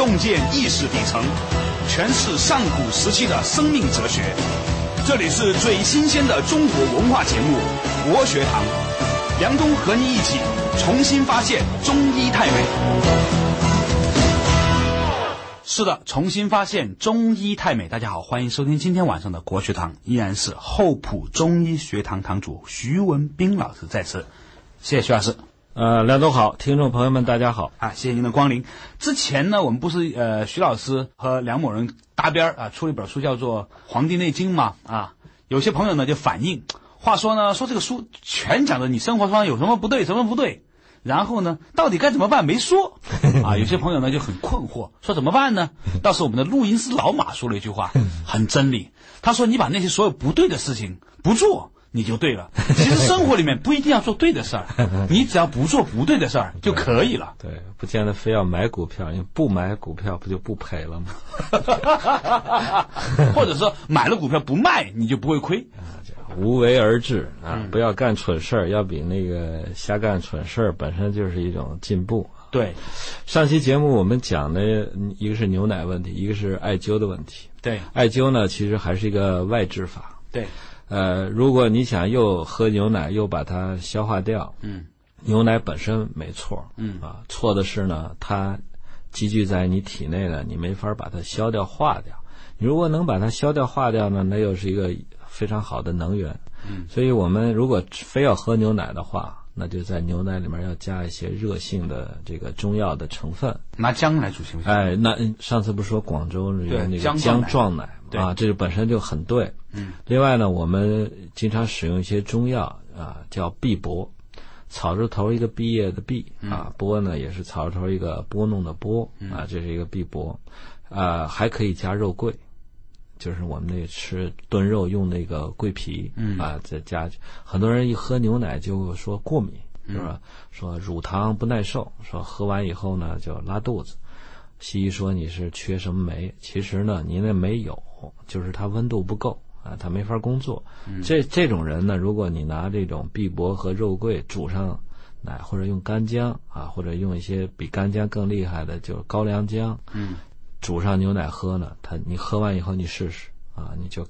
洞见意识底层，诠释上古时期的生命哲学。这里是最新鲜的中国文化节目《国学堂》，梁冬和你一起重新发现中医太美。是的，重新发现中医太美。大家好，欢迎收听今天晚上的国学堂，依然是厚朴中医学堂堂主徐文斌老师在此，谢谢徐老师。呃，梁总好，听众朋友们大家好啊，谢谢您的光临。之前呢，我们不是呃徐老师和梁某人搭边啊，出了一本书叫做《黄帝内经》嘛啊，有些朋友呢就反映，话说呢说这个书全讲的你生活上有什么不对，什么不对。然后呢，到底该怎么办？没说 啊！有些朋友呢就很困惑，说怎么办呢？倒是我们的录音师老马说了一句话，很真理。他说：“你把那些所有不对的事情不做，你就对了。其实生活里面不一定要做对的事儿，你只要不做不对的事儿就可以了。对，不见得非要买股票，因为不买股票不就不赔了吗？或者说买了股票不卖，你就不会亏。”无为而治啊！不要干蠢事儿，要比那个瞎干蠢事儿本身就是一种进步。对，上期节目我们讲的一个是牛奶问题，一个是艾灸的问题。对，艾灸呢其实还是一个外治法。对，呃，如果你想又喝牛奶又把它消化掉，嗯，牛奶本身没错，嗯啊，错的是呢它积聚在你体内的，你没法把它消掉化掉。你如果能把它消掉化掉呢，那又是一个。非常好的能源，嗯，所以我们如果非要喝牛奶的话，那就在牛奶里面要加一些热性的这个中药的成分，拿姜来煮行不行？哎，那上次不是说广州有那个姜撞奶啊，这个本身就很对。嗯，另外呢，我们经常使用一些中药啊，叫碧柏，草字头一个毕业的毕啊，波呢也是草字头一个拨弄的拨啊，这是一个碧柏，啊，还可以加肉桂。就是我们那吃炖肉用那个桂皮，啊，再加很多人一喝牛奶就说过敏，是吧？说乳糖不耐受，说喝完以后呢就拉肚子。西医说你是缺什么酶，其实呢您那酶有，就是它温度不够啊，他没法工作。这这种人呢，如果你拿这种碧柏和肉桂煮上奶，或者用干姜啊，或者用一些比干姜更厉害的，就是高粱姜。嗯。煮上牛奶喝呢，他你喝完以后你试试啊，你就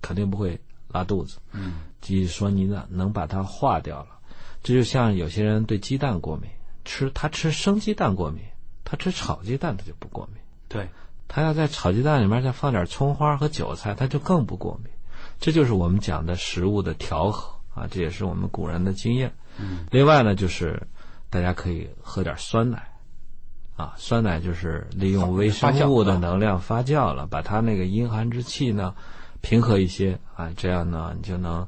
肯定不会拉肚子。嗯，就是说你呢能把它化掉了。这就像有些人对鸡蛋过敏，吃他吃生鸡蛋过敏，他吃炒鸡蛋他就不过敏。对，他要在炒鸡蛋里面再放点葱花和韭菜，他就更不过敏。这就是我们讲的食物的调和啊，这也是我们古人的经验。嗯，另外呢，就是大家可以喝点酸奶。啊，酸奶就是利用微生物的能量发酵了，把它那个阴寒之气呢平和一些啊，这样呢你就能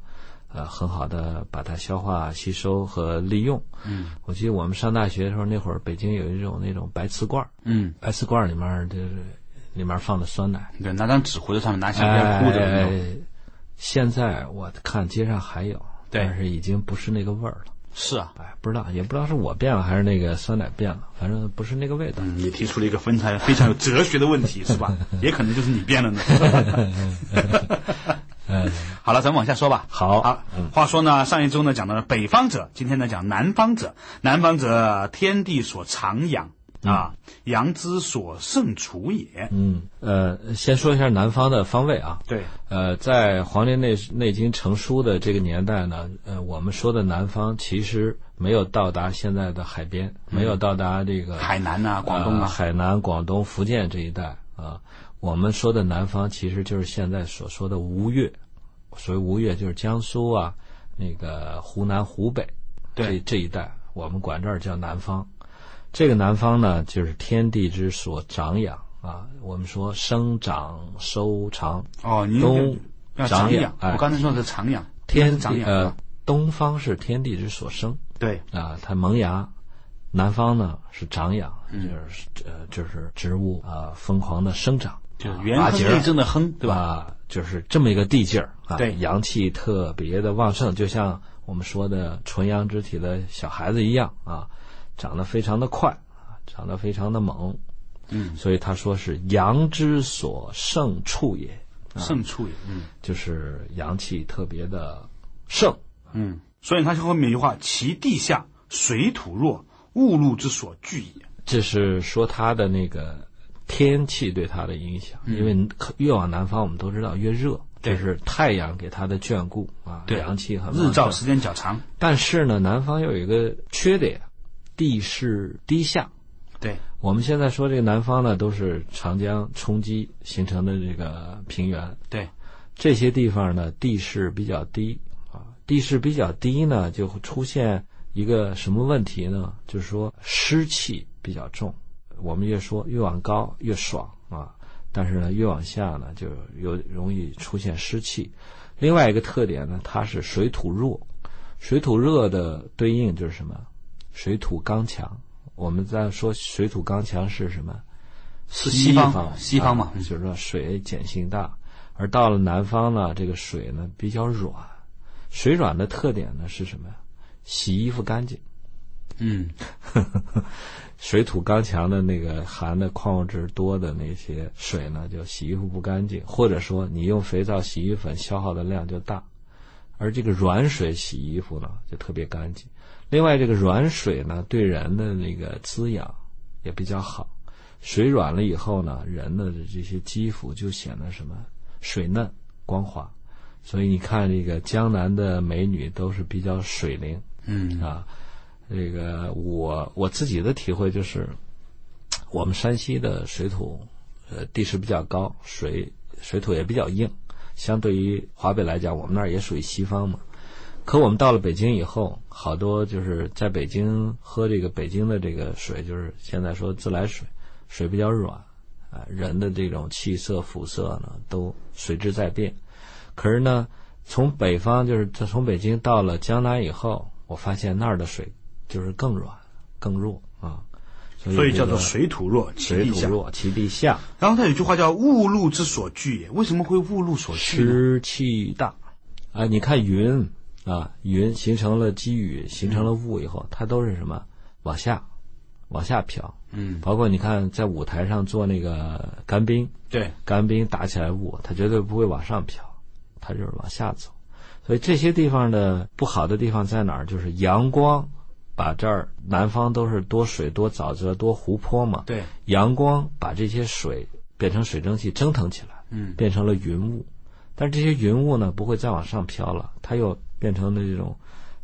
呃很好的把它消化吸收和利用。嗯，我记得我们上大学的时候，那会儿北京有一种那种白瓷罐嗯，白瓷罐里面就是里面放的酸奶，对，拿张纸糊在上面，拿香片铺着。现在我看街上还有，但是已经不是那个味儿了。是啊，哎，不知道，也不知道是我变了还是那个酸奶变了，反正不是那个味道。嗯，你提出了一个非常非常有哲学的问题，是吧？也可能就是你变了呢。嗯，好了，咱们往下说吧。好，啊。话说呢，上一周呢讲到了北方者，今天呢讲南方者。南方者，天地所长养。啊，阳之所胜处也。嗯，呃，先说一下南方的方位啊。对，呃，在《黄帝内内经》成书的这个年代呢，呃，我们说的南方其实没有到达现在的海边，没有到达这个海南啊、广东啊、海南、广东、福建这一带啊。我们说的南方其实就是现在所说的吴越，所谓吴越就是江苏啊，那个湖南、湖北这这一带，我们管这儿叫南方。这个南方呢，就是天地之所长养啊。我们说生长收藏哦，东长养。我刚才说的是长养，天长养。呃，东方是天地之所生，对啊，它萌芽；南方呢是长养，就是呃，就是植物啊疯狂的生长，就是元亨利贞的亨，对吧？就是这么一个地劲儿啊，对，阳气特别的旺盛，就像我们说的纯阳之体的小孩子一样啊。长得非常的快啊，长得非常的猛，嗯，所以他说是阳之所盛处也，盛处也，嗯，就是阳气特别的盛，嗯，所以他后面一句话，其地下水土弱，物露之所聚也。这是说他的那个天气对他的影响，因为越往南方，我们都知道越热，这是太阳给它的眷顾啊，对。阳气很日照时间较长。但是呢，南方又有一个缺点，地势低下。对，我们现在说这个南方呢，都是长江冲积形成的这个平原。对，这些地方呢，地势比较低啊，地势比较低呢，就会出现一个什么问题呢？就是说湿气比较重。我们越说越往高越爽啊，但是呢，越往下呢，就有容易出现湿气。另外一个特点呢，它是水土弱，水土热的对应就是什么？水土刚强。我们在说水土刚强是什么？是西方，西方嘛，就是说水碱性大。而到了南方呢，这个水呢比较软，水软的特点呢是什么呀？洗衣服干净。嗯，水土刚强的那个含的矿物质多的那些水呢，就洗衣服不干净，或者说你用肥皂、洗衣粉消耗的量就大。而这个软水洗衣服呢，就特别干净。另外，这个软水呢，对人的那个滋养也比较好。水软了以后呢，人的这些肌肤就显得什么水嫩、光滑。所以你看，这个江南的美女都是比较水灵。嗯啊，这个我我自己的体会就是，我们山西的水土，呃，地势比较高，水水土也比较硬。相对于华北来讲，我们那儿也属于西方嘛。可我们到了北京以后，好多就是在北京喝这个北京的这个水，就是现在说自来水，水比较软，啊，人的这种气色、肤色呢都随之在变。可是呢，从北方就是从北京到了江南以后，我发现那儿的水就是更软、更弱啊，所以叫做水土弱，水土弱，其地下。然后他有句话叫“物露之所聚”，为什么会物露所聚？湿气大啊！你看云。啊，云形成了积雨，形成了雾以后，它都是什么？往下，往下飘。嗯，包括你看，在舞台上做那个干冰，对，干冰打起来雾，它绝对不会往上飘，它就是往下走。所以这些地方的不好的地方在哪儿？就是阳光把这儿南方都是多水、多沼泽、多湖泊嘛。对，阳光把这些水变成水蒸气蒸腾起来，嗯，变成了云雾。但是这些云雾呢，不会再往上飘了，它又。变成的这种，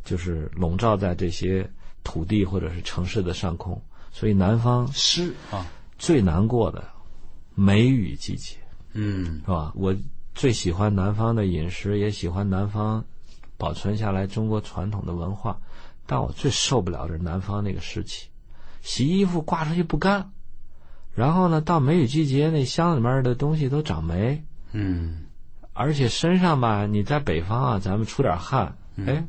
就是笼罩在这些土地或者是城市的上空，所以南方湿啊，最难过的梅雨季节，嗯，是吧？我最喜欢南方的饮食，也喜欢南方保存下来中国传统的文化，但我最受不了的是南方那个湿气，洗衣服挂出去不干，然后呢，到梅雨季节，那箱里面的东西都长霉，嗯。而且身上吧，你在北方啊，咱们出点汗，哎，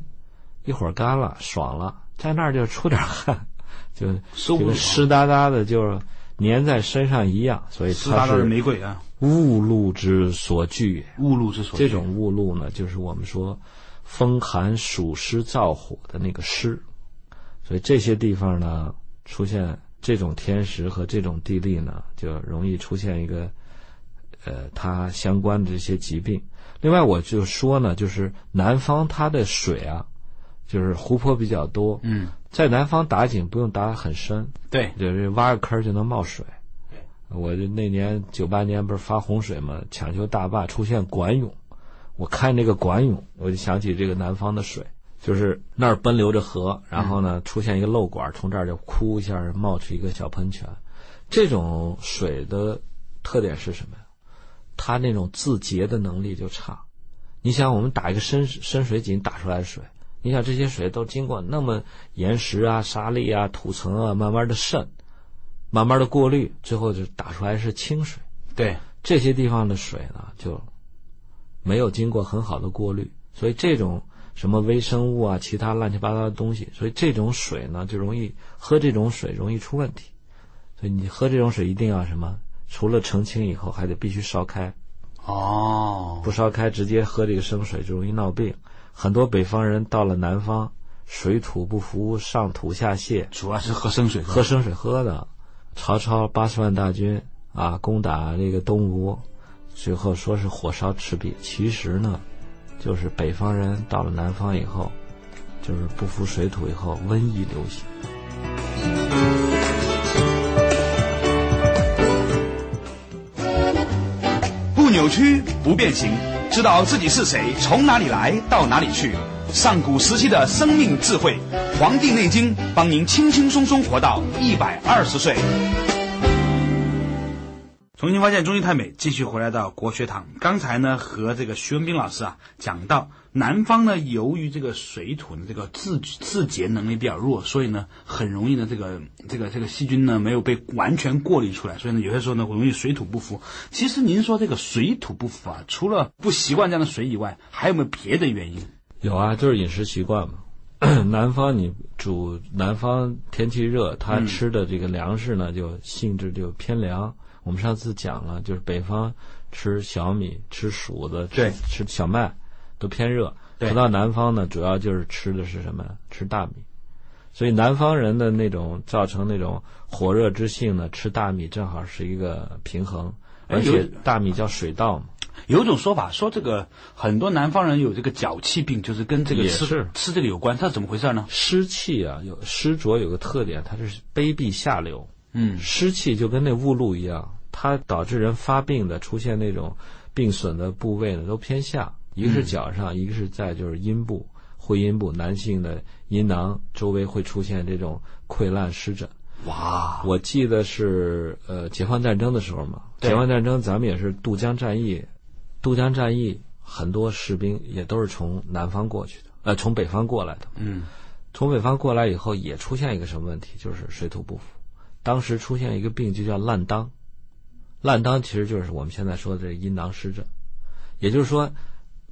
一会儿干了，爽了；在那儿就出点汗，就就跟湿哒哒的，就是粘在身上一样。所以它是玫瑰啊，雾露之所聚。雾露之所这种雾露呢，就是我们说风寒暑湿燥火的那个湿。所以这些地方呢，出现这种天时和这种地利呢，就容易出现一个。呃，它相关的这些疾病。另外，我就说呢，就是南方它的水啊，就是湖泊比较多。嗯，在南方打井不用打很深，对，就是挖个坑就能冒水。我就那年九八年不是发洪水嘛，抢修大坝出现管涌，我看这个管涌，我就想起这个南方的水，就是那儿奔流着河，然后呢出现一个漏管，从这儿就哭一下冒出一个小喷泉。这种水的特点是什么？它那种自洁的能力就差，你想我们打一个深深水井打出来的水，你想这些水都经过那么岩石啊、沙砾啊、土层啊，慢慢的渗，慢慢的过滤，最后就打出来是清水。对这些地方的水呢，就没有经过很好的过滤，所以这种什么微生物啊、其他乱七八糟的东西，所以这种水呢就容易喝这种水容易出问题。所以你喝这种水一定要什么？除了澄清以后，还得必须烧开，哦，不烧开直接喝这个生水就容易闹病。很多北方人到了南方，水土不服，上吐下泻，主要是喝生水，喝生水喝的。曹操八十万大军啊，攻打这个东吴，最后说是火烧赤壁，其实呢，就是北方人到了南方以后，就是不服水土以后，瘟疫流行。扭曲不变形，知道自己是谁，从哪里来到哪里去。上古时期的生命智慧，《黄帝内经》帮您轻轻松松活到一百二十岁。重新发现中医太美，继续回来到国学堂。刚才呢，和这个徐文斌老师啊讲到，南方呢，由于这个水土的这个自自洁能力比较弱，所以呢，很容易呢，这个这个这个细菌呢没有被完全过滤出来，所以呢，有些时候呢，容易水土不服。其实您说这个水土不服啊，除了不习惯这样的水以外，还有没有别的原因？有啊，就是饮食习惯嘛。南方你煮南方天气热，他吃的这个粮食呢，就性质就偏凉。我们上次讲了，就是北方吃小米、吃黍子、吃吃小麦，都偏热。对。到南方呢，主要就是吃的是什么？吃大米。所以南方人的那种造成那种火热之性呢，吃大米正好是一个平衡。而且大米叫水稻嘛。有一种说法说，这个很多南方人有这个脚气病，就是跟这个吃吃这个有关。它怎么回事呢？湿气啊，有湿浊有个特点，它是卑鄙下流。嗯，湿气就跟那雾露一样，它导致人发病的出现那种病损的部位呢，都偏下。一个是脚上，一个是在就是阴部、会阴部，男性的阴囊周围会出现这种溃烂湿疹。哇！我记得是呃解放战争的时候嘛，解放战争咱们也是渡江战役。渡江战役很多士兵也都是从南方过去的，呃，从北方过来的。嗯，从北方过来以后，也出现一个什么问题，就是水土不服。当时出现一个病，就叫烂裆。烂裆其实就是我们现在说的这阴囊湿疹。也就是说，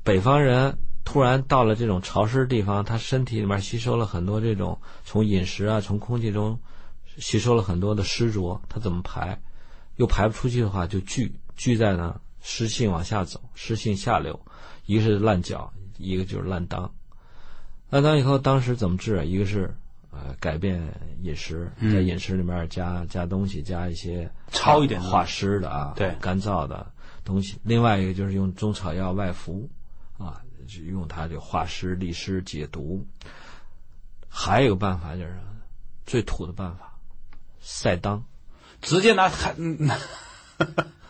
北方人突然到了这种潮湿的地方，他身体里面吸收了很多这种从饮食啊、从空气中吸收了很多的湿浊，他怎么排？又排不出去的话，就聚聚在呢。湿性往下走，湿性下流，一个是烂脚，一个就是烂裆。烂裆以后，当时怎么治啊？一个是呃改变饮食，在饮食里面加加东西，加一些糙一点化湿的啊，对，干燥的东西。另外一个就是用中草药外服，啊，用它就化湿利湿解毒。还有一个办法就是最土的办法，晒裆，直接拿汗。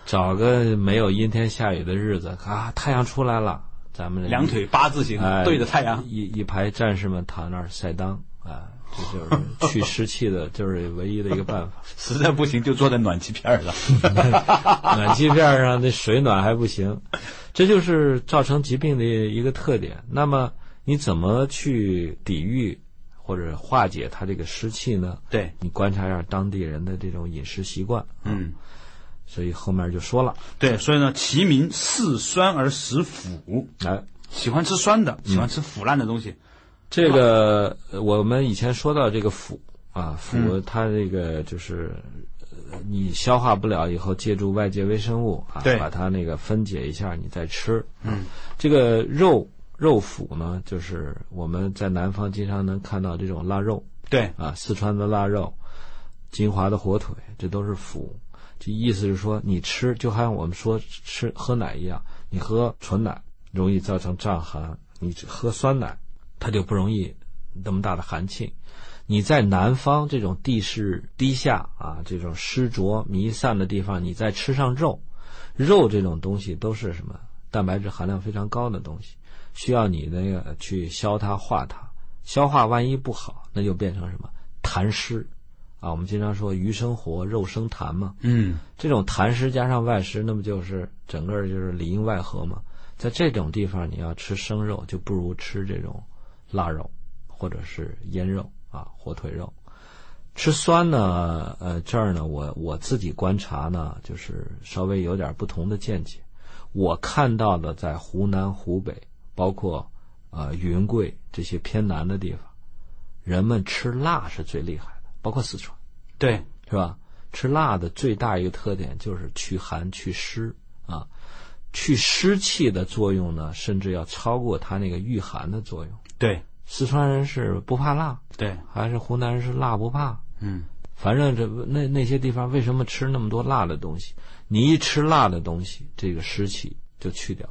找个没有阴天下雨的日子啊，太阳出来了，咱们两腿八字形对着太阳，一一排战士们躺那儿晒裆啊，这就是去湿气的，就是唯一的一个办法。实在不行就坐在暖气片上，暖气片上那水暖还不行，这就是造成疾病的一个特点。那么你怎么去抵御或者化解它这个湿气呢？对你观察一下当地人的这种饮食习惯，嗯。所以后面就说了，对，所以呢，其名嗜酸而食腐，哎，喜欢吃酸的，喜欢吃腐烂的东西。这个我们以前说到这个腐啊，腐它这个就是你消化不了以后，借助外界微生物啊，把它那个分解一下，你再吃。嗯，这个肉肉腐呢，就是我们在南方经常能看到这种腊肉，对。啊，四川的腊肉，金华的火腿，这都是腐。这意思是说，你吃就好像我们说吃喝奶一样，你喝纯奶容易造成胀寒，你喝酸奶，它就不容易那么大的寒气。你在南方这种地势低下啊，这种湿浊弥散的地方，你再吃上肉，肉这种东西都是什么蛋白质含量非常高的东西，需要你那个去消它化它，消化万一不好，那就变成什么痰湿。啊，我们经常说鱼生活，肉生痰嘛。嗯，这种痰湿加上外湿，那不就是整个就是里应外合嘛。在这种地方，你要吃生肉，就不如吃这种腊肉或者是腌肉啊，火腿肉。吃酸呢，呃，这儿呢，我我自己观察呢，就是稍微有点不同的见解。我看到的在湖南、湖北，包括啊云贵这些偏南的地方，人们吃辣是最厉害的。包括四川，对，是吧？吃辣的最大一个特点就是驱寒祛湿啊，去湿气的作用呢，甚至要超过它那个御寒的作用。对，四川人是不怕辣，对，还是湖南人是辣不怕？嗯，反正这那那些地方为什么吃那么多辣的东西？你一吃辣的东西，这个湿气就去掉。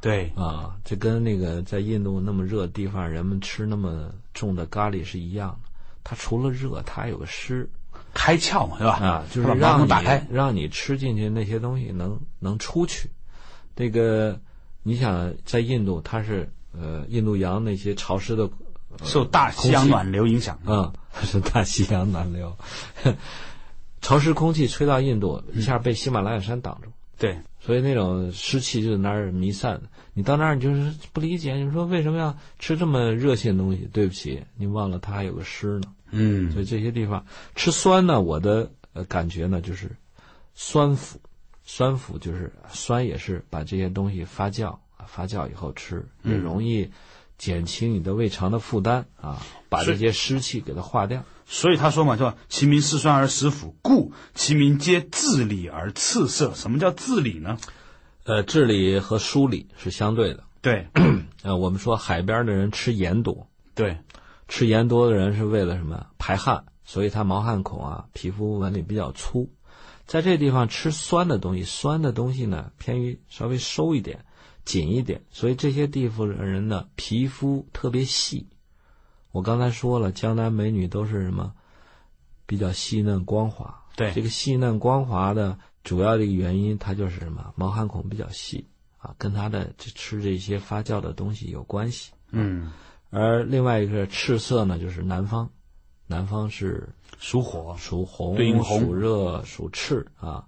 对，啊，这跟那个在印度那么热的地方，人们吃那么重的咖喱是一样的。它除了热，它还有个湿，开窍嘛，是吧？啊，就是让你让你吃进去那些东西能能出去。这个你想在印度，它是呃印度洋那些潮湿的，呃受大西洋暖流影响。啊，是大西洋暖流，潮湿空气吹到印度，一下被喜马拉雅山挡住，对，所以那种湿气就在那儿弥散。你到那儿你就是不理解，你说为什么要吃这么热性的东西？对不起，你忘了它还有个湿呢。嗯所以这些地方吃酸呢，我的呃感觉呢就是酸腐，酸腐就是酸也是把这些东西发酵啊，发酵以后吃也容易减轻你的胃肠的负担啊，把这些湿气给它化掉。所以他说嘛，叫其民嗜酸而食腐，故其民皆治理而次色。什么叫治理呢？呃，治理和梳理是相对的。对呃，我们说海边的人吃盐多，对，吃盐多的人是为了什么？排汗，所以他毛汗孔啊，皮肤纹理比较粗。在这地方吃酸的东西，酸的东西呢偏于稍微收一点、紧一点，所以这些地方的人呢皮肤特别细。我刚才说了，江南美女都是什么？比较细嫩光滑。对这个细嫩光滑的主要的一个原因，它就是什么？毛汗孔比较细啊，跟它的这吃这些发酵的东西有关系。嗯，而另外一个赤色呢，就是南方，南方是属火，属红、对应红属热、属赤啊，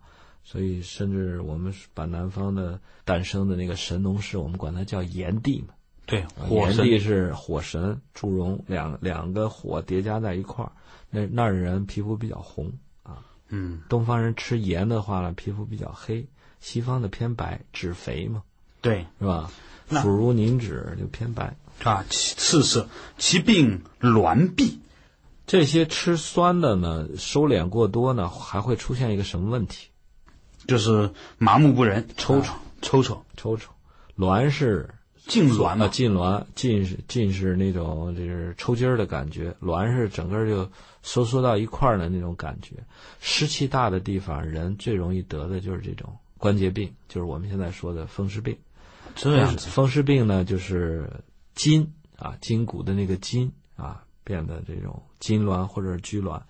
所以甚至我们把南方的诞生的那个神农氏，我们管它叫炎帝嘛。对，啊火神炎帝是火神，祝融两两个火叠加在一块儿，那那儿的人皮肤比较红啊。嗯，东方人吃盐的话呢，皮肤比较黑；西方的偏白，脂肥嘛，对是吧？那腐如凝脂就偏白。啊，其次色，其病挛闭。这些吃酸的呢，收敛过多呢，还会出现一个什么问题？就是麻木不仁、抽抽啊抽抽、抽抽，挛是啊，痉挛嘛。痉挛，痉是痉是那种就是抽筋儿的感觉，挛是整个就收缩到一块儿的那种感觉。湿气大的地方，人最容易得的就是这种关节病，就是我们现在说的风湿病。这样子，风湿病呢，就是筋啊，筋骨的那个筋啊，变得这种痉挛或者是拘挛。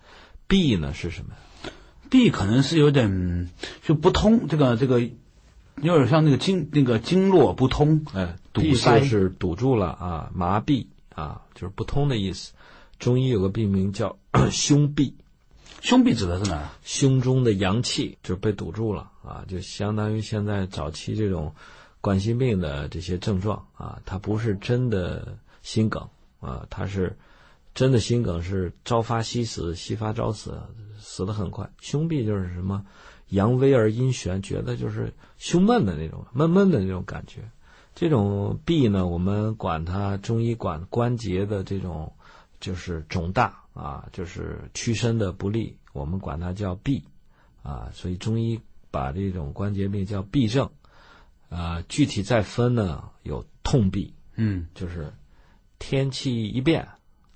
痹呢是什么？闭可能是有点就不通，这个这个有点像那个经那个经络不通。哎，堵塞就是堵住了啊，麻痹啊，就是不通的意思。中医有个病名叫 胸痹，胸痹指的是哪？胸中的阳气就被堵住了啊，就相当于现在早期这种冠心病的这些症状啊，它不是真的心梗啊，它是真的心梗是朝发夕死，夕发朝死，死得很快。胸痹就是什么阳微而阴玄，觉得就是胸闷的那种闷闷的那种感觉。这种痹呢，我们管它中医管关节的这种就是肿大啊，就是屈伸的不利，我们管它叫痹啊。所以中医把这种关节病叫痹症啊。具体再分呢，有痛痹，嗯，就是天气一变，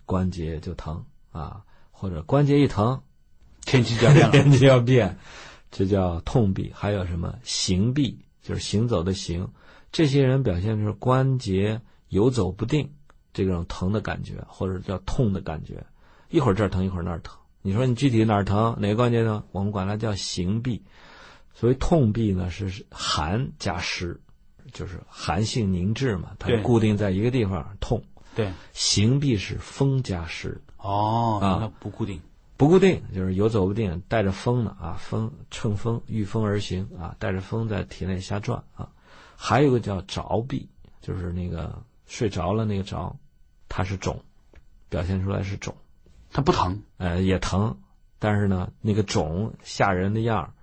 关节就疼啊，或者关节一疼，天气就要变。天气要变，这叫痛痹。还有什么行痹，就是行走的行。这些人表现就是关节游走不定，这种疼的感觉，或者叫痛的感觉，一会儿这儿疼，一会儿那儿疼。你说你具体哪儿疼，哪个关节疼？我们管它叫行痹。所谓痛痹呢，是寒加湿，就是寒性凝滞嘛，它固定在一个地方痛。对，行痹是风加湿，哦，啊那不固定。不固定，就是游走不定，带着风呢啊，风乘风御风而行啊，带着风在体内瞎转啊。还有一个叫着痹，就是那个睡着了那个着，它是肿，表现出来是肿，它不疼。呃也疼，但是呢那个肿吓人的样儿，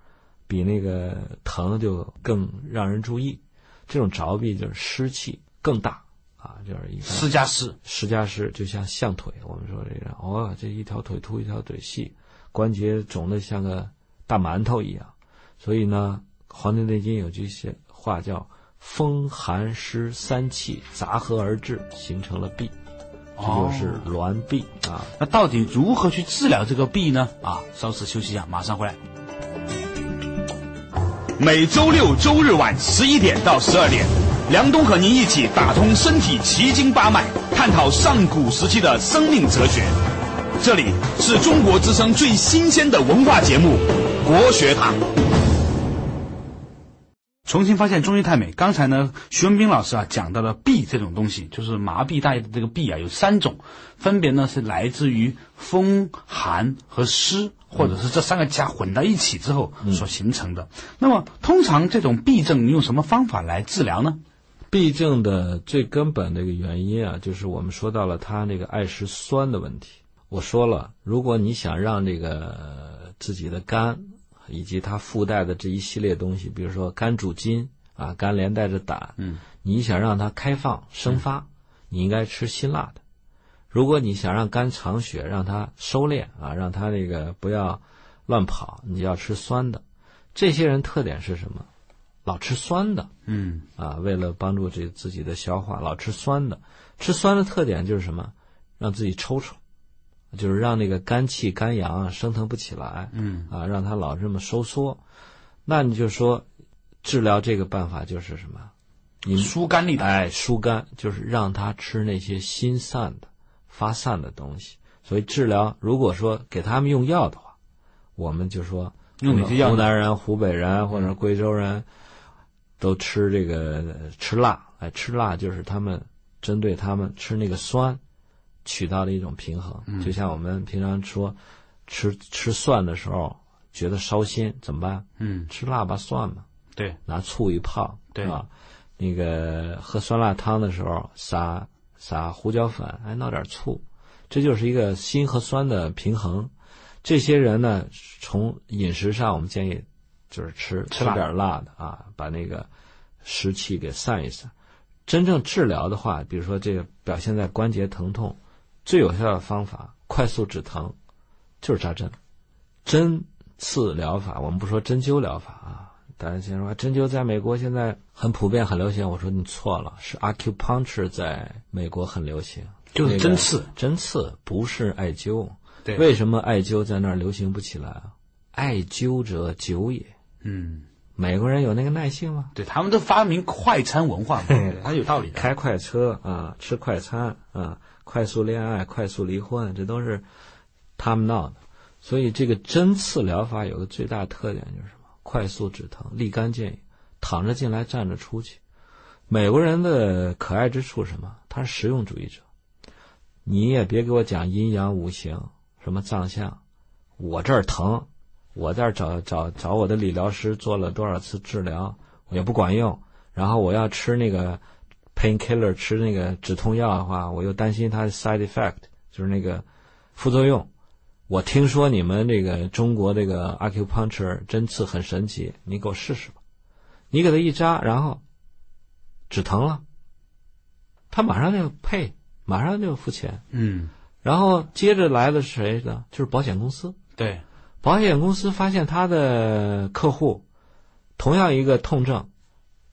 比那个疼就更让人注意。这种着痹就是湿气更大啊，就是一个湿加湿。湿加湿就像象腿，我们说这个哦，这一条腿粗一条腿细，关节肿得像个大馒头一样。所以呢，《黄帝内经》有句些话叫“风寒湿三气杂合而至，形成了痹”，这就是挛痹啊。那到底如何去治疗这个痹呢？啊，稍事休息一下，马上回来。每周六周日晚十一点到十二点，梁冬和您一起打通身体奇经八脉，探讨上古时期的生命哲学。这里是中国之声最新鲜的文化节目《国学堂》。重新发现中医太美。刚才呢，徐文斌老师啊讲到了痹这种东西，就是麻痹大意的这个痹啊，有三种，分别呢是来自于风、寒和湿，或者是这三个加混到一起之后所形成的。那么，通常这种痹症，你用什么方法来治疗呢？痹症的最根本的一个原因啊，就是我们说到了他那个爱吃酸的问题。我说了，如果你想让这个自己的肝以及它附带的这一系列东西，比如说肝主筋啊，肝连带着胆，嗯，你想让它开放生发，你应该吃辛辣的；如果你想让肝藏血，让它收敛啊，让它那个不要乱跑，你要吃酸的。这些人特点是什么？老吃酸的，嗯啊，为了帮助这自己的消化，老吃酸的。吃酸的特点就是什么？让自己抽抽，就是让那个肝气、肝阳啊升腾不起来，嗯啊，让它老这么收缩。那你就说，治疗这个办法就是什么？你疏肝利胆。哎，疏肝就是让他吃那些心散的、发散的东西。所以治疗，如果说给他们用药的话，我们就说用哪些药湖南人、湖北人或者贵州人都吃这个吃辣，哎，吃辣就是他们针对他们吃那个酸，取到了一种平衡。嗯。就像我们平常说吃吃蒜的时候觉得烧心，怎么办？嗯，吃辣吧蒜嘛，对，拿醋一泡，对。吧，那个喝酸辣汤的时候撒撒胡椒粉，哎，闹点醋，这就是一个辛和酸的平衡。这些人呢，从饮食上我们建议就是吃吃辣点辣的啊，把那个湿气给散一散。真正治疗的话，比如说这个表现在关节疼痛，最有效的方法，快速止疼，就是扎针。针刺疗法，我们不说针灸疗法啊。大家先说针灸在美国现在很普遍、很流行。我说你错了，是 acupuncture 在美国很流行，就是那个针刺。针刺不是艾灸。对为什么艾灸在那儿流行不起来啊？艾灸者灸也。嗯，美国人有那个耐性吗？对他们都发明快餐文化嘛，对它有道理的。开快车啊，吃快餐啊，快速恋爱、快速离婚，这都是他们闹的。所以这个针刺疗法有个最大特点就是什么？快速止疼，立竿见影，躺着进来，站着出去。美国人的可爱之处是什么？他是实用主义者。你也别给我讲阴阳五行，什么藏象，我这儿疼，我这儿找找找我的理疗师做了多少次治疗，也不管用。然后我要吃那个 painkiller，吃那个止痛药的话，我又担心它的 side effect，就是那个副作用。我听说你们这个中国这个 acupuncture 针刺很神奇，你给我试试吧。你给他一扎，然后止疼了，他马上就配，马上就付钱。嗯，然后接着来的是谁呢？就是保险公司。对，保险公司发现他的客户同样一个痛症，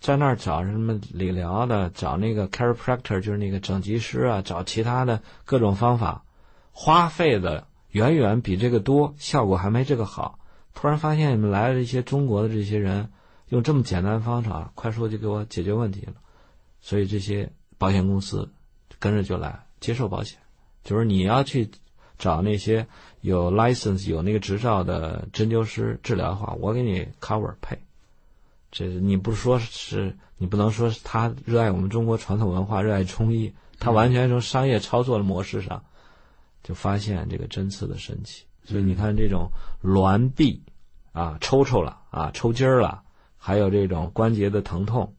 在那儿找什么理疗的，找那个 chiropractor，就是那个整脊师啊，找其他的各种方法，花费的远远比这个多，效果还没这个好。突然发现你们来了一些中国的这些人，用这么简单的方法，快速就给我解决问题了。所以这些保险公司跟着就来接受保险，就是你要去找那些有 license 有那个执照的针灸师治疗的话，我给你 cover 配。这你不说是你不能说是他热爱我们中国传统文化，热爱中医，他完全从商业操作的模式上就发现这个针刺的神奇。所以你看这种挛臂啊，抽抽了啊，抽筋儿了，还有这种关节的疼痛，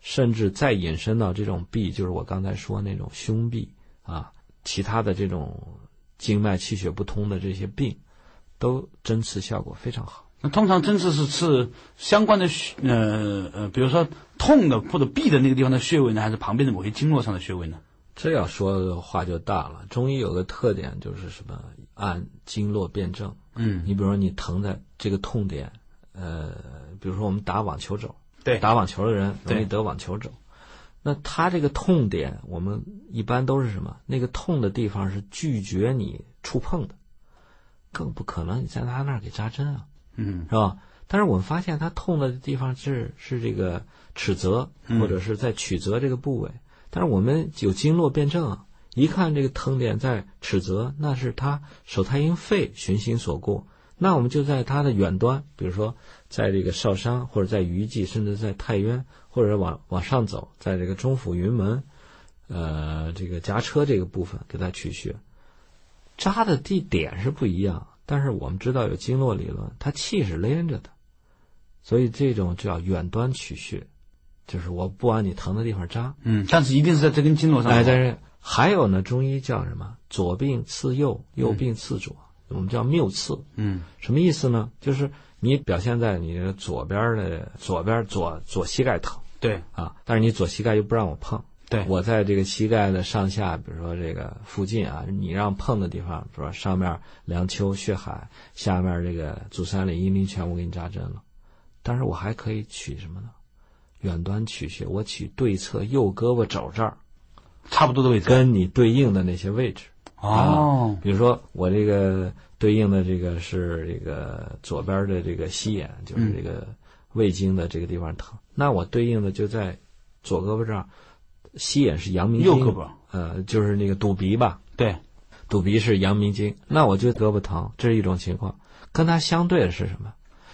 甚至再引申到这种臂，就是我刚才说那种胸臂啊，其他的这种经脉气血不通的这些病，都针刺效果非常好。那通常针刺是刺相关的穴呃呃，比如说痛的或者痹的那个地方的穴位呢，还是旁边的某些经络上的穴位呢？这要说的话就大了。中医有个特点就是什么？按经络辨证。嗯，你比如说你疼在这个痛点，呃，比如说我们打网球肘，对打网球的人容易得网球肘。那他这个痛点，我们一般都是什么？那个痛的地方是拒绝你触碰的，更不可能你在他那儿给扎针啊。嗯是吧？但是我们发现他痛的地方是是这个尺泽，嗯或者是在曲泽这个部位。但是我们有经络辩证啊，一看这个疼点在尺泽，那是他手太阴肺循行所过，那我们就在它的远端，比如说在这个少商，或者在鱼际，甚至在太渊，或者往往上走，在这个中府云门，呃，这个夹车这个部分给它取穴。扎的地点是不一样，但是我们知道有经络理论，它气是连着的，所以这种叫远端取穴，就是我不往你疼的地方扎。嗯，但是一定是在这根经络上。哎，但是还有呢，中医叫什么？左病刺右，右病刺左，我们叫谬刺。嗯，什么意思呢？就是你表现在你的左边的左边左左膝盖疼对啊，但是你左膝盖又不让我碰。对，我在这个膝盖的上下，比如说这个附近啊，你让碰的地方，比如说上面梁丘血海，下面这个足三里阴陵泉，我给你扎针了。但是我还可以取什么呢？远端取穴，我取对侧右胳膊肘这儿，差不多的位置。跟你对应的那些位置。哦，比如说我这个对应的这个是这个左边的这个膝眼，就是这个胃经的这个地方疼，那我对应的就在左胳膊这儿。膝眼是阳明经，右胳膊，呃，就是那个肚鼻吧？对，肚鼻是阳明经。那我就胳膊疼，这是一种情况。跟它相对的是什么？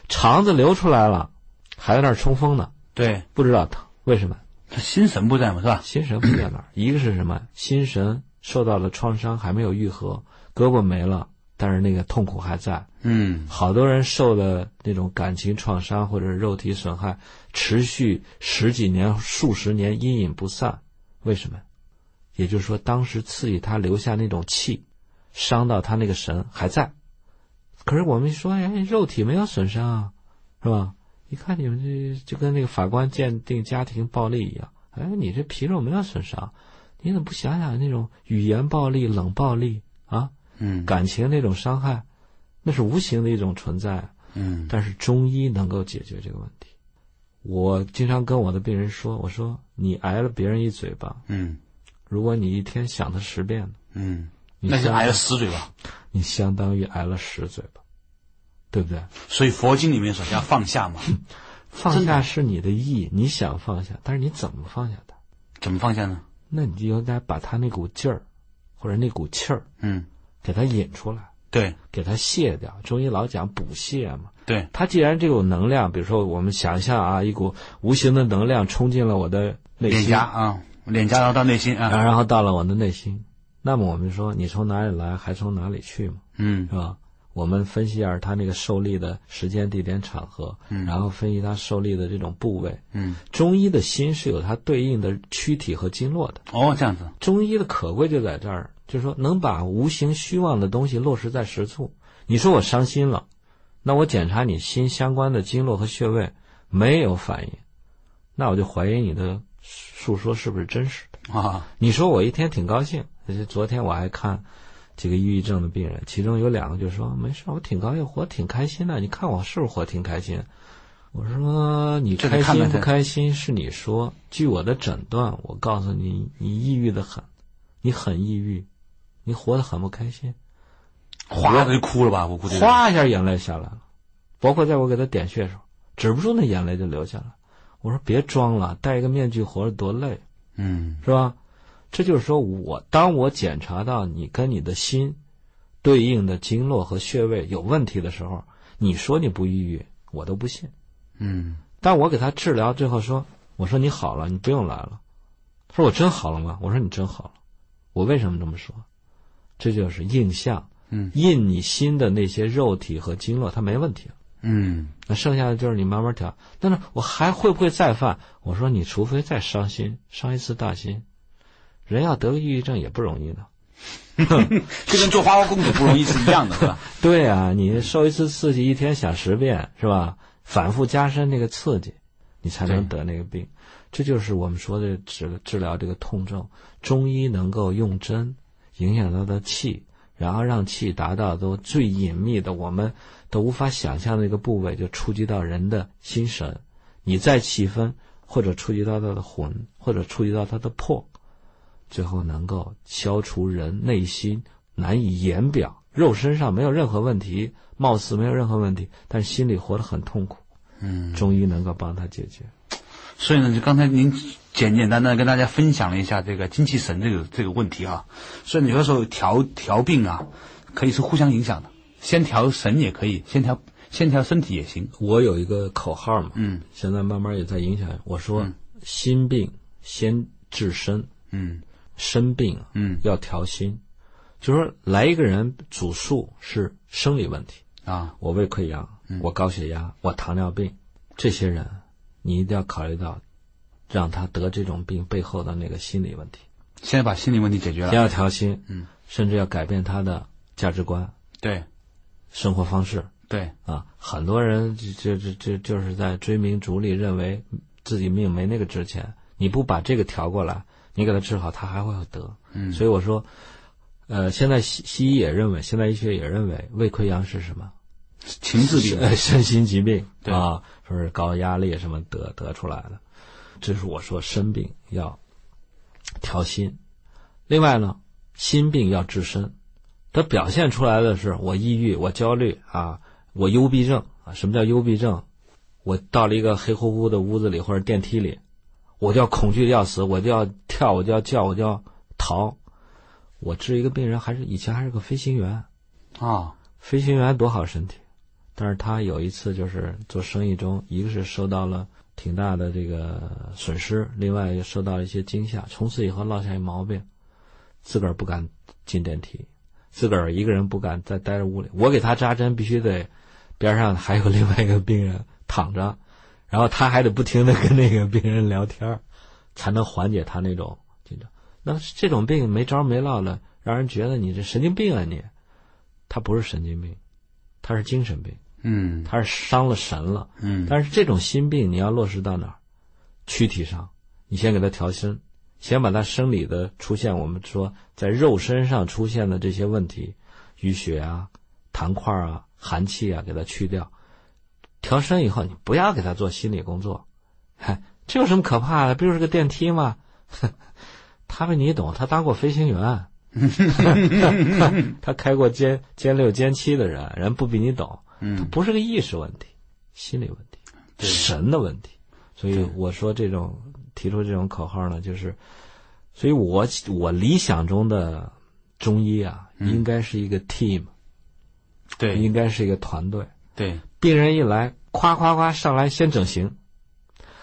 肠子流出来了，还在那儿冲风呢。对，不知道疼，为什么？他心神不在嘛，是吧？心神不在那儿。一个是什么？心神受到了创伤，还没有愈合，胳膊没了，但是那个痛苦还在。嗯，好多人受了那种感情创伤或者肉体损害，持续十几年、数十年，阴影不散。为什么？也就是说，当时刺激他留下那种气，伤到他那个神还在。可是我们说，哎，肉体没有损伤啊，是吧？一看你们这就跟那个法官鉴定家庭暴力一样，哎，你这皮肉没有损伤，你怎么不想想那种语言暴力、冷暴力啊？嗯，感情那种伤害，那是无形的一种存在。嗯，但是中医能够解决这个问题。我经常跟我的病人说：“我说你挨了别人一嘴巴，嗯，如果你一天想他十遍，嗯，你那就挨了十嘴巴。你相当于挨了十嘴巴，对不对？所以佛经里面说要放下嘛，放下是你的意，你想放下，但是你怎么放下它？怎么放下呢？那你就应该把他那股劲儿，或者那股气儿，嗯，给他引出来，对给它卸掉。中医老讲补泻嘛。对，它既然这种能量，比如说我们想象啊，一股无形的能量冲进了我的内心，脸颊啊，脸颊然后到内心啊，然后到了我的内心，那么我们说你从哪里来，还从哪里去嘛，嗯是吧？我们分析一下它那个受力的时间、地点、场合，嗯然后分析它受力的这种部位。嗯，中医的心是有它对应的躯体和经络的。哦，这样子，中医的可贵就在这儿，就是说能把无形虚妄的东西落实在实处。你说我伤心了，那我检查你心相关的经络和穴位没有反应，那我就怀疑你的诉说是不是真实的。啊，你说我一天挺高兴，昨天我还看几个抑郁症的病人，其中有两个就说没事，我挺高兴，活挺开心的。你看我是不是活挺开心？我说你开心不开心是你说，据我的诊断，我告诉你，你抑郁的很，你很抑郁，你活得很不开心，哗的就哭了吧？我估计，哗一下眼泪下来了，包括在我给他点穴时候，止不住那眼泪就流下来。我说别装了，戴一个面具活着多累。嗯是吧？这就是说我当我检查到你跟你的心对应的经络和穴位有问题的时候，你说你不抑郁，我都不信。嗯但我给他治疗最后说，我说你好了，你不用来了。他说我真好了吗？我说你真好了。我为什么这么说？这就是印象，嗯印你心的那些肉体和经络，它没问题了。嗯那剩下的就是你慢慢调。但是我还会不会再犯？我说你除非再伤心，伤一次大心，人要得个抑郁症也不容易的。就跟做花花公子不容易是一样的，是吧？对啊，你受一次刺激，一天想十遍是吧？反复加深那个刺激，你才能得那个病。这就是我们说的治治疗这个痛症，中医能够用针影响到的气，然后让气达到都最隐秘的，我们都无法想象的一个部位，就触及到人的心神。你再细分，或者触及到他的魂，或者触及到他的魄，最后能够消除人内心难以言表，肉身上没有任何问题，貌似没有任何问题，但是心里活得很痛苦。嗯，中医能够帮他解决。所以呢，就刚才您简简单单跟大家分享了一下这个精气神这个这个问题啊。所以有的时候调调病啊，可以是互相影响的。先调神也可以，先调先调身体也行。我有一个口号嘛，嗯现在慢慢也在影响。我说，心病先治身，嗯身病啊嗯要调心。就说来一个人主诉是生理问题，啊，我胃溃疡，我高血压，我糖尿病，这些人你一定要考虑到，让他得这种病背后的那个心理问题，现在把心理问题解决了。先要调心，嗯，甚至要改变他的价值观、对生活方式对，啊。很多人这这这这就是在追名逐利，认为自己命没那个值钱，你不把这个调过来，你给他治好，他还会得。嗯所以我说，呃，现在西西医也认为，现代医学也认为，胃溃疡是什么？情志病。呃身心疾病对啊，说是高压力什么得得出来的，这是我说生病要调心。另外呢，心病要治身，它表现出来的是我抑郁、我焦虑啊，我幽闭症啊。什么叫幽闭症？我到了一个黑乎乎的屋子里或者电梯里，我就要恐惧的要死，我就要跳，我就要叫，我就要逃。我治一个病人，还是以前还是个飞行员，啊，飞行员多好身体，但是他有一次就是做生意中，一个是受到了挺大的这个损失，另外又受到了一些惊吓，从此以后落下一毛病，自个儿不敢进电梯，自个儿一个人不敢再待在屋里。我给他扎针，必须得边上还有另外一个病人躺着，然后他还得不停的跟那个病人聊天，才能缓解他那种紧张。那这种病没招没落的，让人觉得你这神经病啊你。他不是神经病，他是精神病，嗯他是伤了神了。嗯，但是这种心病你要落实到哪儿？躯体上，你先给他调身，先把他生理的出现，我们说在肉身上出现的这些问题，淤血啊、痰块啊、寒气啊，给他去掉。调身以后，你不要给他做心理工作，嗨，这有什么可怕的？不就是个电梯吗？他比你懂，他当过飞行员。他开过歼歼六、歼七的人，人不比你懂，嗯不是个意识问题，心理问题，神的问题。所以我说这种提出这种口号呢，就是，所以我我理想中的中医啊，应该是一个 team，、对应该是一个团队。对病人一来，夸夸夸上来先整形。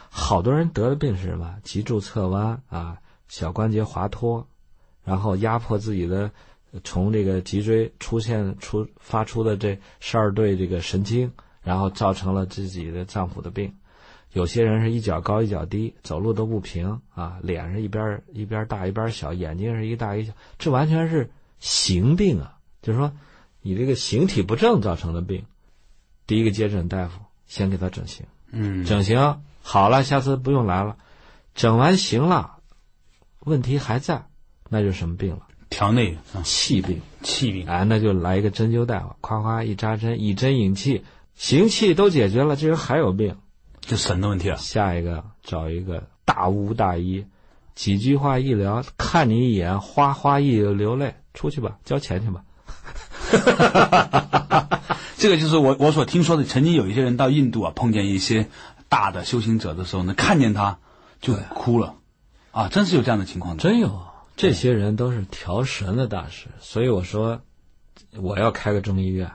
好多人得的病是什么？脊柱侧弯啊，小关节滑脱，然后压迫自己的从这个脊椎出现出发出的这十二对这个神经，然后造成了自己的脏腑的病。有些人是一脚高一脚低，走路都不平啊，脸是一边一边大一边小，眼睛是一大一小，这完全是形病啊，就是说你这个形体不正造成的病。第一个接诊大夫先给他整形，嗯整形好了，下次不用来了。整完形了，问题还在，那就是什么病了？调内气病。气病啊，那就来一个针灸大夫，夸夸一扎针，以针引气，行气都解决了，这人还有病。就神的问题了。下一个找一个大巫大医，几句话一聊，看你一眼，哗哗一流泪，出去吧，交钱去吧。这个就是我我所听说的，曾经有一些人到印度啊，碰见一些大的修行者的时候呢，看见他就哭了，啊，真是有这样的情况。真有，这些人都是调神的大师，所以我说，我要开个中医院，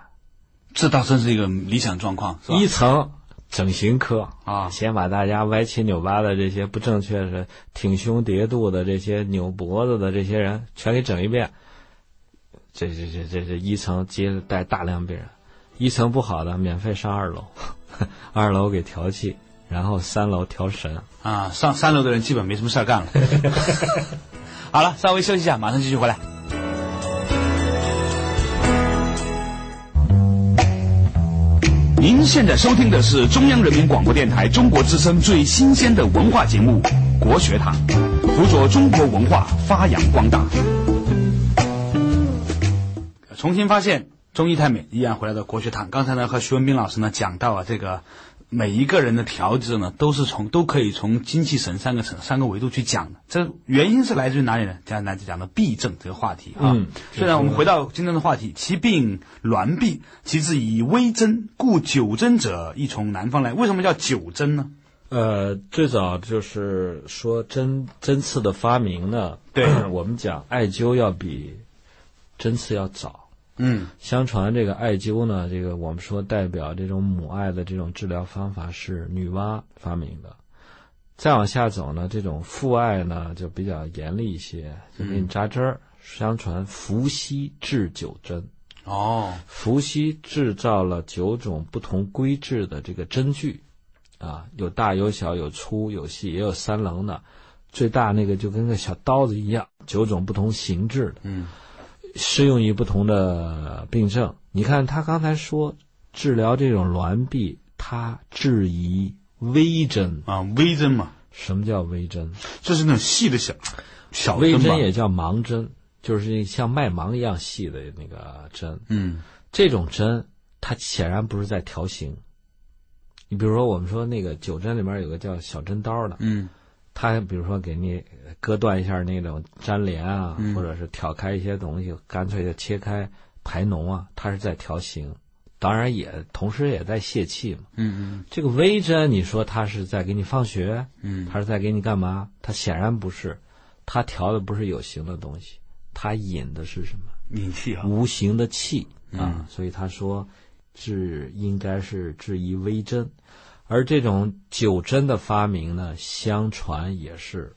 这倒真是一个理想状况，是吧？一层整形科啊先把大家歪七扭八的这些不正确的、挺胸叠肚的这些扭脖子的这些人全给整一遍。这这这这这一层接着带大量病人，一层不好的免费上二楼，二楼给调气，然后三楼调神。啊，上三楼的人基本没什么事儿干了。好了，稍微休息一下，马上继续回来。您现在收听的是中央人民广播电台中国之声最新鲜的文化节目《国学堂》，辅佐中国文化发扬光大。重新发现中医太美，依然回来的国学堂。刚才呢，和徐文斌老师呢讲到啊，这个每一个人的调治呢，都是从都可以从精气神三个层三个维度去讲的。这原因是来自于哪里呢？讲来自讲的痹症这个话题啊。嗯虽然我们回到今天的话题，其病挛痹，其治以微针，故九针者亦从南方来。为什么叫九针呢？呃，最早就是说针针刺的发明呢，对 我们讲艾灸要比针刺要早。嗯相传这个艾灸呢，这个我们说代表这种母爱的这种治疗方法是女娲发明的。再往下走呢，这种父爱呢就比较严厉一些，就给你扎针儿。相传伏羲制九针，哦，伏羲制造了九种不同规制的这个针具，啊，有大有小，有粗有细，也有三棱的，最大那个就跟个小刀子一样，九种不同形制的。嗯适用于不同的病症。你看他刚才说治疗这种挛臂，他质疑微针。啊，微针嘛，什么叫微针？就是那种细的小小微针也叫盲针，就是像麦芒一样细的那个针。嗯这种针它显然不是在调形。你比如说，我们说那个九针里面有个叫小针刀的，嗯它比如说给你割断一下那种粘连啊，嗯。或者是挑开一些东西，干脆就切开排脓啊，他是在调形，当然也同时也在泄气嘛。嗯嗯。这个微针，你说他是在给你放血，嗯。他是在给你干嘛？他显然不是，他调的不是有形的东西，他引的是什么？嗯，引气啊，无形的气啊嗯，所以他说治应该是治一微针，而这种九针的发明呢，相传也是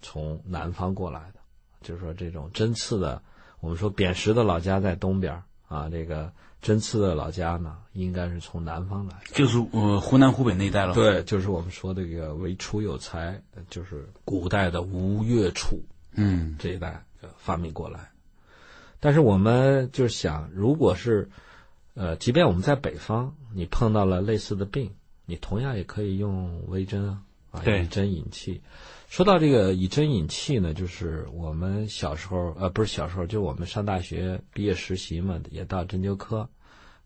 从南方过来的，就是说这种针刺的，我们说扁食的老家在东边啊，这个针刺的老家呢，应该是从南方来的。就是呃湖南湖北那一带了。，对，就是我们说的这个为楚有才，呃就是古代的吴越楚嗯这一代呃发明过来。但是我们就是想，如果是，呃，即便我们在北方，你碰到了类似的病，你同样也可以用微针啊，啊，以针引气。说到这个以针引气呢，就是我们小时候，呃，不是小时候，就我们上大学毕业实习嘛，也到针灸科。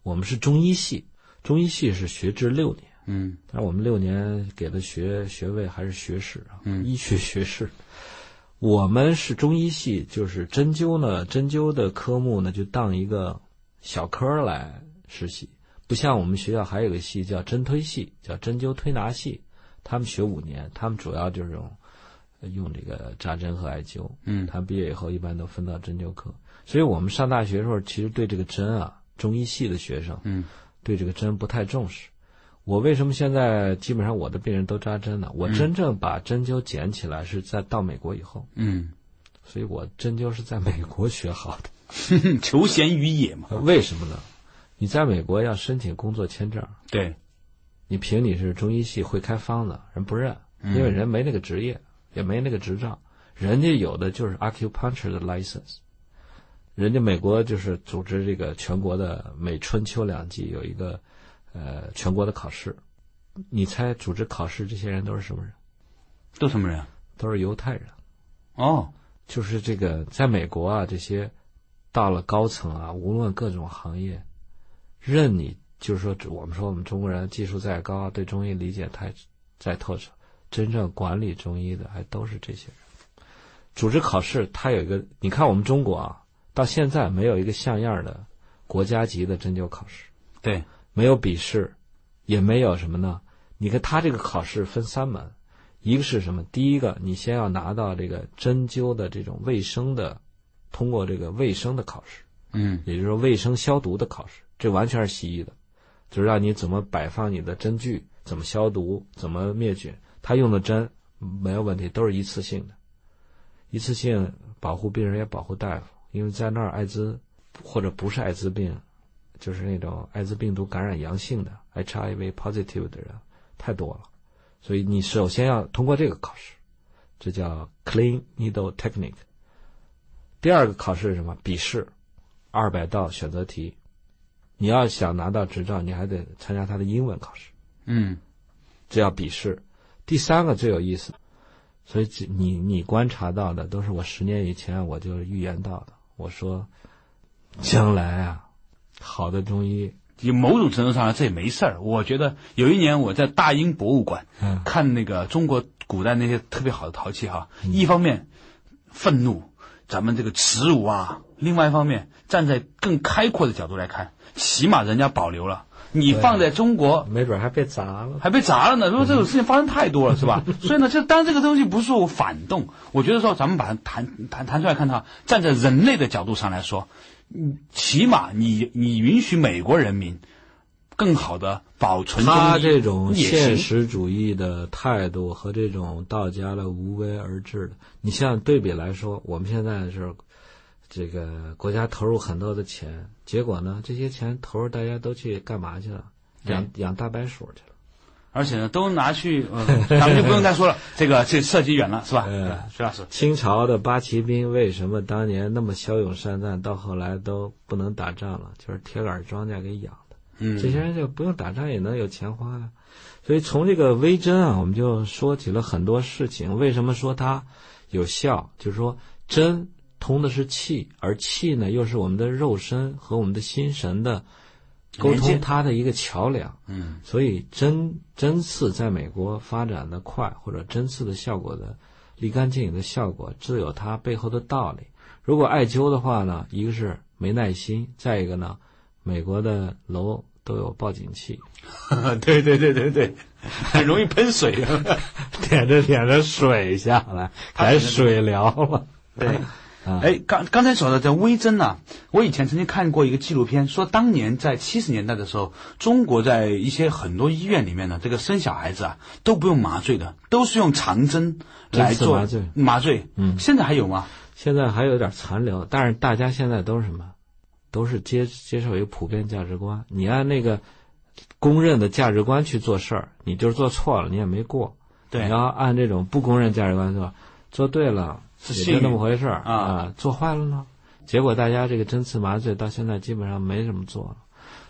我们是中医系，中医系是学制六年。嗯但是我们六年给的学学位还是学士啊，嗯医学学士。我们是中医系，就是针灸呢，针灸的科目呢就当一个小科来实习，不像我们学校还有个系叫针推系，叫针灸推拿系，他们学五年，他们主要就是用用这个扎针和艾灸。嗯他毕业以后一般都分到针灸科，所以我们上大学的时候，其实对这个针啊，中医系的学生，嗯对这个针不太重视。我为什么现在基本上我的病人都扎针呢？我真正把针灸捡起来是在到美国以后，嗯，所以我针灸是在美国学好的。求贤于野嘛。为什么呢？你在美国要申请工作签证，对，你凭你是中医系会开方子，人不认，因为人没那个职业，也没那个执照，人家有的就是 acupuncture 的 license。人家美国就是组织这个全国的每春秋两季有一个呃全国的考试，你猜组织考试这些人都是什么人？都什么人？都是犹太人。哦，就是这个，在美国啊，这些到了高层啊，无论各种行业，任你就是说，我们说我们中国人技术再高，对中医理解太再透彻，真正管理中医的还都是这些人。组织考试，它有一个，你看我们中国啊，到现在没有一个像样的国家级的针灸考试，对，没有笔试，也没有什么呢？你看他这个考试分三门，一个是什么？第一个，你先要拿到这个针灸的这种卫生的，通过这个卫生的考试，嗯也就是说卫生消毒的考试，这完全是西医的，就是让你怎么摆放你的针具，怎么消毒，怎么灭菌。他用的针没有问题，都是一次性的，一次性保护病人也保护大夫，因为在那儿艾滋或者不是艾滋病，就是那种艾滋病毒感染阳性的 HIV positive 的人太多了，所以你首先要通过这个考试，这叫 clean needle technique。第二个考试是什么？笔试，二百道选择题。你要想拿到执照，你还得参加他的英文考试，嗯这要笔试。第三个最有意思，所以这你你观察到的都是我十年以前我就预言到的。我说，将来啊，好的中医，有某种程度上，这也没事儿。我觉得有一年我在大英博物馆嗯看那个中国古代那些特别好的陶器哈，一方面愤怒咱们这个耻辱啊，另外一方面站在更开阔的角度来看，起码人家保留了。你放在中国没准还被砸了。还被砸了呢，说这种事情发生太多了，是吧？所以呢，就当然这个东西不是说我反动，我觉得说咱们把它谈谈谈出来看它，站在人类的角度上来说，嗯起码你你允许美国人民更好的保存他这种现实主义的态度和这种道家的无为而治的，你像对比来说，我们现在是这个国家投入很多的钱，结果呢，这些钱投入大家都去干嘛去了？养养大白鼠去了。而且呢，都拿去，呃、咱们就不用再说了，这个这涉及远了，是吧？嗯呃徐老师，清朝的八旗兵为什么当年那么骁勇善战，到后来都不能打仗了？就是铁杆庄稼给养的。嗯，这些人就不用打仗也能有钱花呀。所以从这个微针啊，我们就说起了很多事情。为什么说它有效？就是说针通的是气，而气呢又是我们的肉身和我们的心神的沟通它的一个桥梁。嗯所以针针刺在美国发展的快，或者针刺的效果的立竿见影的效果，自有它背后的道理。如果艾灸的话呢，一个是没耐心，再一个呢，美国的楼都有报警器，对对对对对，很容易喷水。舔着舔着水下来，还水疗了。对，啊哎，刚刚才说的这微针呢、我以前曾经看过一个纪录片，说当年在七十年代的时候，中国在一些很多医院里面呢，这个生小孩子啊都不用麻醉的，都是用长针来做麻醉麻醉。嗯现在还有吗？现在还有点残留，但是大家现在都是什么？都是接接受一个普遍价值观。你按那个公认的价值观去做事儿，你就是做错了，你也没过。对。你要按这种不公认价值观做，做对了也就是那么回事儿。啊。做坏了呢，结果大家这个针刺麻醉到现在基本上没怎么做了。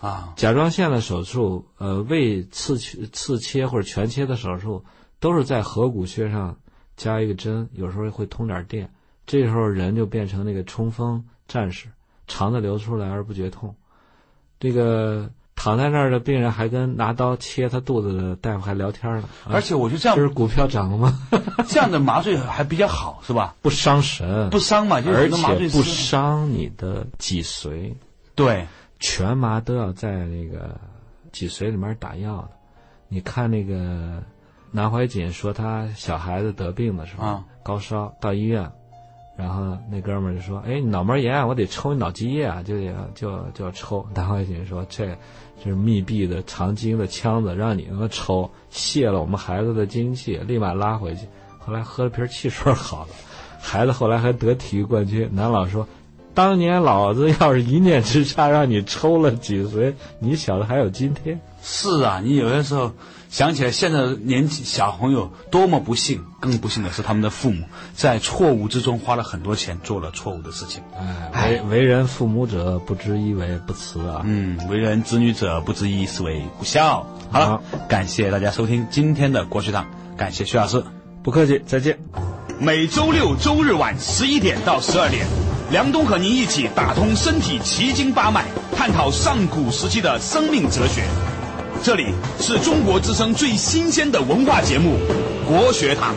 啊，甲状腺的手术，呃，胃刺切刺切或者全切的手术，都是在合谷穴上加一个针，有时候会通点电，这时候人就变成那个冲锋战士，肠子流出来而不觉痛。这个躺在那儿的病人还跟拿刀切他肚子的大夫还聊天呢，啊而且我觉得这样就是股票涨了吗？这样的麻醉还比较好，是吧？不伤神，不伤嘛，就是而且不伤你的脊髓。对，全麻都要在那个脊髓里面打药的。你看那个南怀瑾说他小孩子得病的时候，啊高烧到医院，然后那哥们儿就说：“哎，你脑膜炎，我得抽你脑积液啊，就得就就要抽。”南怀瑾说：“这这是密闭的藏精的腔子，让你能抽，泄了我们孩子的精气，立马拉回去。”后来喝了瓶汽水好了，孩子后来还得体育冠军。南老说。当年老子要是一念之差让你抽了脊髓，你小子还有今天？是啊，你有的时候想起来，现在的年轻小朋友多么不幸，更不幸的是他们的父母在错误之中花了很多钱，做了错误的事情。哎，为为人父母者，不知一为不慈啊！嗯，为人子女者，不知一是为不孝。好了，好感谢大家收听今天的国学堂，感谢徐老师。不客气，再见。每周六周日晚十一点到十二点，梁冬和您一起打通身体奇经八脉，探讨上古时期的生命哲学。这里是中国之声最新鲜的文化节目《国学堂》。